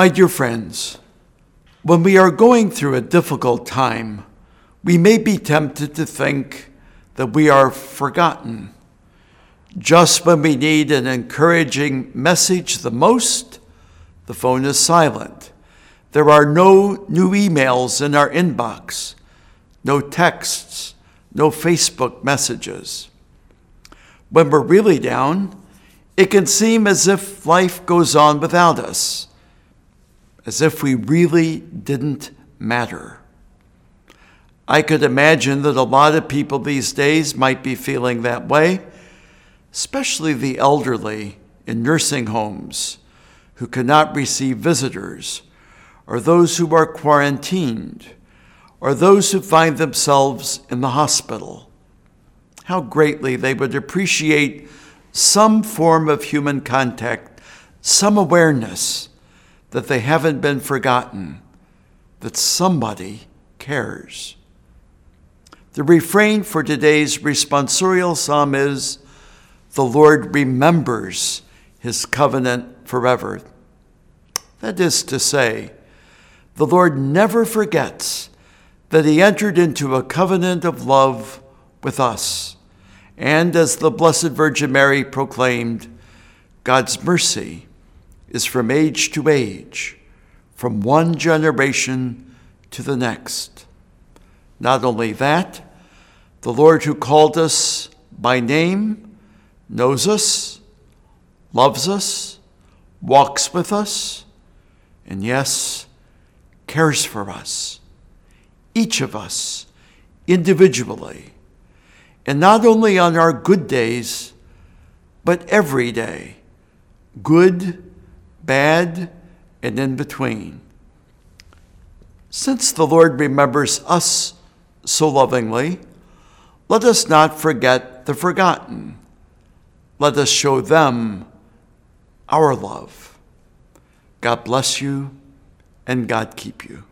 My dear friends, when we are going through a difficult time, we may be tempted to think that we are forgotten. Just when we need an encouraging message the most, the phone is silent. There are no new emails in our inbox, no texts, no Facebook messages. When we're really down, it can seem as if life goes on without us, as if we really didn't matter. I could imagine that a lot of people these days might be feeling that way, especially the elderly in nursing homes who cannot receive visitors, or those who are quarantined, or those who find themselves in the hospital. How greatly they would appreciate some form of human contact, some awareness that they haven't been forgotten, that somebody cares. The refrain for today's responsorial psalm is The Lord remembers his covenant forever. That is to say, the Lord never forgets that he entered into a covenant of love with us. And as the Blessed Virgin Mary proclaimed, God's mercy is from age to age, from one generation to the next. Not only that, the Lord who called us by name knows us, loves us, walks with us, and yes, cares for us, each of us individually and not only on our good days, but every day, good, bad, and in between. Since the Lord remembers us so lovingly, let us not forget the forgotten. Let us show them our love. God bless you and God keep you.